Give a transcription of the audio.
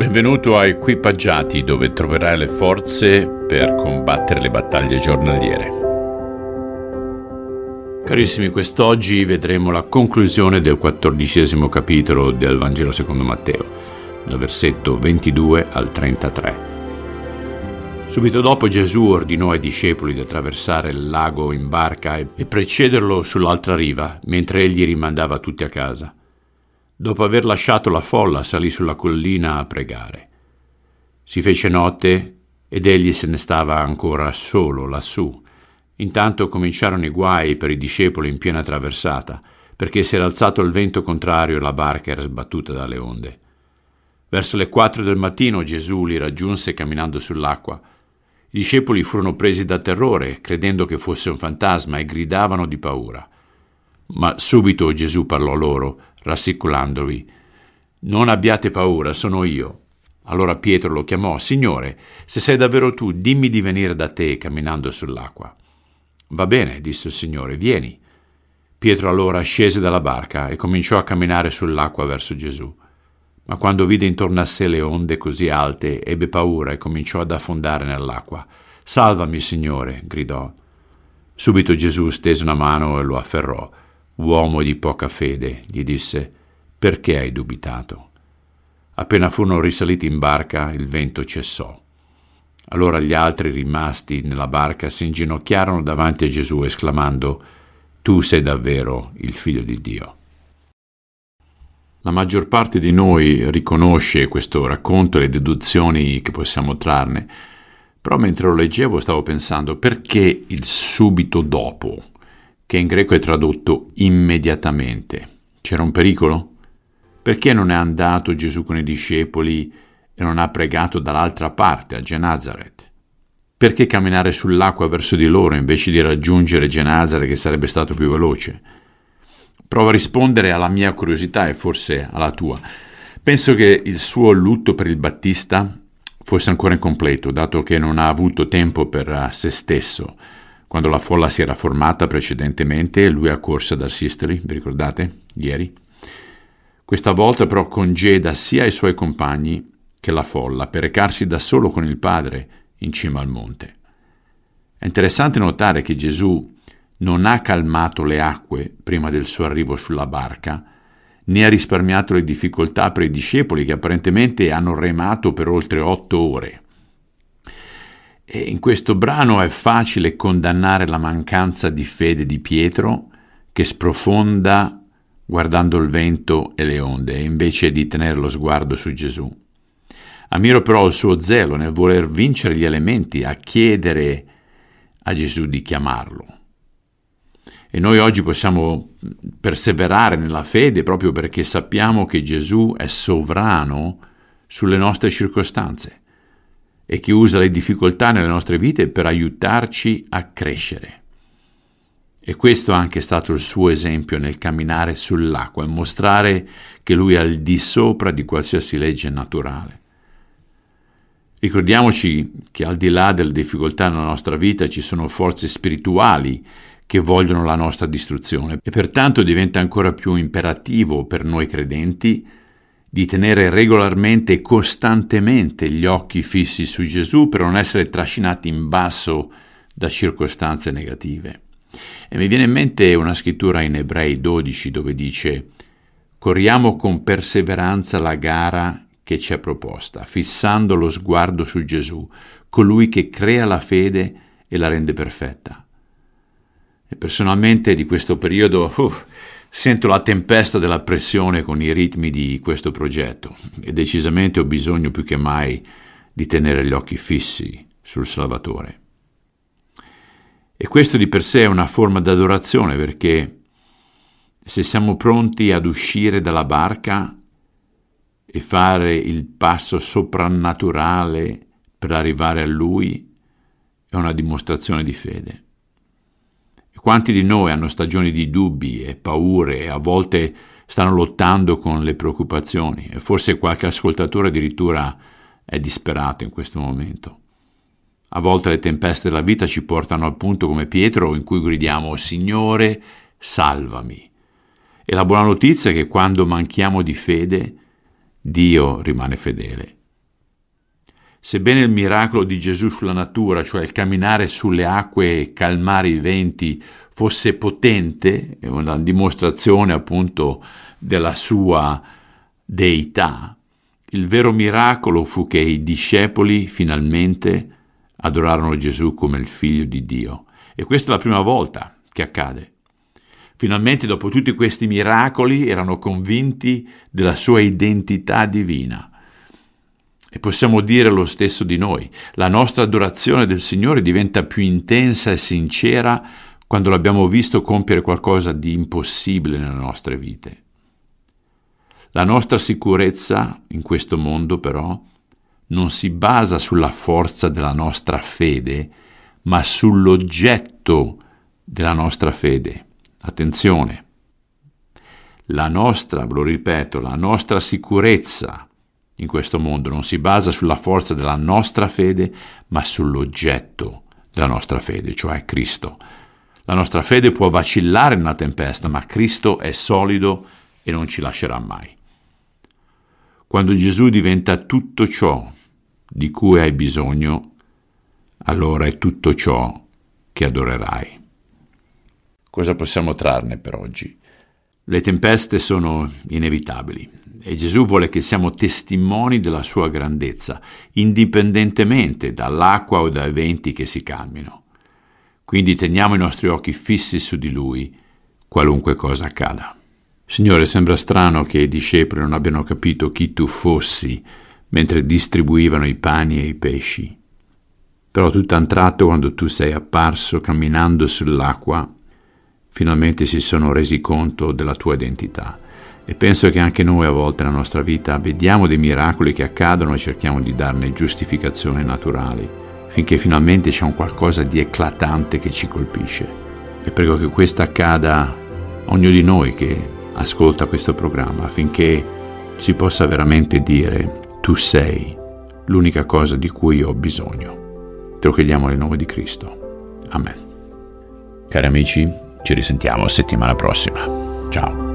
Benvenuto a Equipaggiati dove troverai le forze per combattere le battaglie giornaliere. Carissimi, quest'oggi vedremo la conclusione del quattordicesimo capitolo del Vangelo secondo Matteo, dal versetto 22 al 33. Subito dopo Gesù ordinò ai discepoli di attraversare il lago in barca e precederlo sull'altra riva, mentre egli rimandava tutti a casa. Dopo aver lasciato la folla, salì sulla collina a pregare. Si fece notte ed egli se ne stava ancora solo lassù. Intanto cominciarono i guai per i discepoli in piena traversata, perché si era alzato il vento contrario e la barca era sbattuta dalle onde. Verso le quattro del mattino Gesù li raggiunse camminando sull'acqua. I discepoli furono presi da terrore, credendo che fosse un fantasma, e gridavano di paura. Ma subito Gesù parlò loro, rassicurandovi. Non abbiate paura, sono io. Allora Pietro lo chiamò, Signore, se sei davvero tu, dimmi di venire da te camminando sull'acqua. Va bene, disse il Signore, vieni. Pietro allora scese dalla barca e cominciò a camminare sull'acqua verso Gesù. Ma quando vide intorno a sé le onde così alte, ebbe paura e cominciò ad affondare nell'acqua. Salvami, Signore, gridò. Subito Gesù stese una mano e lo afferrò. Uomo di poca fede, gli disse, perché hai dubitato? Appena furono risaliti in barca, il vento cessò. Allora gli altri rimasti nella barca si inginocchiarono davanti a Gesù, esclamando, Tu sei davvero il figlio di Dio. La maggior parte di noi riconosce questo racconto e le deduzioni che possiamo trarne, però mentre lo leggevo stavo pensando perché il subito dopo che in greco è tradotto immediatamente. C'era un pericolo? Perché non è andato Gesù con i discepoli e non ha pregato dall'altra parte, a Genazaret? Perché camminare sull'acqua verso di loro invece di raggiungere Genazaret che sarebbe stato più veloce? Prova a rispondere alla mia curiosità e forse alla tua. Penso che il suo lutto per il Battista fosse ancora incompleto, dato che non ha avuto tempo per se stesso quando la folla si era formata precedentemente, lui accorse ad assisterli, vi ricordate, ieri? Questa volta però congeda sia i suoi compagni che la folla per recarsi da solo con il Padre in cima al monte. È interessante notare che Gesù non ha calmato le acque prima del suo arrivo sulla barca, né ha risparmiato le difficoltà per i discepoli che apparentemente hanno remato per oltre otto ore. E in questo brano è facile condannare la mancanza di fede di Pietro, che sprofonda guardando il vento e le onde, invece di tenere lo sguardo su Gesù. Ammiro però il suo zelo nel voler vincere gli elementi, a chiedere a Gesù di chiamarlo. E noi oggi possiamo perseverare nella fede proprio perché sappiamo che Gesù è sovrano sulle nostre circostanze e che usa le difficoltà nelle nostre vite per aiutarci a crescere. E questo è anche stato il suo esempio nel camminare sull'acqua, mostrare che lui è al di sopra di qualsiasi legge naturale. Ricordiamoci che al di là delle difficoltà nella nostra vita ci sono forze spirituali che vogliono la nostra distruzione e pertanto diventa ancora più imperativo per noi credenti di tenere regolarmente e costantemente gli occhi fissi su Gesù per non essere trascinati in basso da circostanze negative. E mi viene in mente una scrittura in Ebrei 12 dove dice Corriamo con perseveranza la gara che ci è proposta, fissando lo sguardo su Gesù, colui che crea la fede e la rende perfetta. E personalmente di questo periodo uh, Sento la tempesta della pressione con i ritmi di questo progetto e decisamente ho bisogno più che mai di tenere gli occhi fissi sul Salvatore. E questo di per sé è una forma d'adorazione perché se siamo pronti ad uscire dalla barca e fare il passo soprannaturale per arrivare a Lui, è una dimostrazione di fede. Quanti di noi hanno stagioni di dubbi e paure e a volte stanno lottando con le preoccupazioni e forse qualche ascoltatore addirittura è disperato in questo momento. A volte le tempeste della vita ci portano al punto come Pietro in cui gridiamo Signore, salvami. E la buona notizia è che quando manchiamo di fede, Dio rimane fedele Sebbene il miracolo di Gesù sulla natura, cioè il camminare sulle acque e calmare i venti, fosse potente, è una dimostrazione appunto della sua deità, il vero miracolo fu che i discepoli finalmente adorarono Gesù come il figlio di Dio. E questa è la prima volta che accade. Finalmente, dopo tutti questi miracoli, erano convinti della sua identità divina. E possiamo dire lo stesso di noi. La nostra adorazione del Signore diventa più intensa e sincera quando l'abbiamo visto compiere qualcosa di impossibile nelle nostre vite. La nostra sicurezza in questo mondo, però, non si basa sulla forza della nostra fede, ma sull'oggetto della nostra fede. Attenzione, la nostra, ve lo ripeto, la nostra sicurezza in questo mondo non si basa sulla forza della nostra fede, ma sull'oggetto della nostra fede, cioè Cristo. La nostra fede può vacillare nella tempesta, ma Cristo è solido e non ci lascerà mai. Quando Gesù diventa tutto ciò di cui hai bisogno, allora è tutto ciò che adorerai. Cosa possiamo trarne per oggi? Le tempeste sono inevitabili e Gesù vuole che siamo testimoni della sua grandezza, indipendentemente dall'acqua o dai venti che si calmino. Quindi teniamo i nostri occhi fissi su di Lui, qualunque cosa accada. Signore, sembra strano che i discepoli non abbiano capito chi tu fossi mentre distribuivano i pani e i pesci. Però un tratto, quando tu sei apparso camminando sull'acqua, finalmente si sono resi conto della tua identità. E penso che anche noi a volte nella nostra vita vediamo dei miracoli che accadono e cerchiamo di darne giustificazioni naturali, finché finalmente c'è un qualcosa di eclatante che ci colpisce. E prego che questo accada a ognuno di noi che ascolta questo programma, affinché si possa veramente dire tu sei l'unica cosa di cui ho bisogno. Te lo chiediamo nel nome di Cristo. Amen. Cari amici, ci risentiamo settimana prossima. Ciao.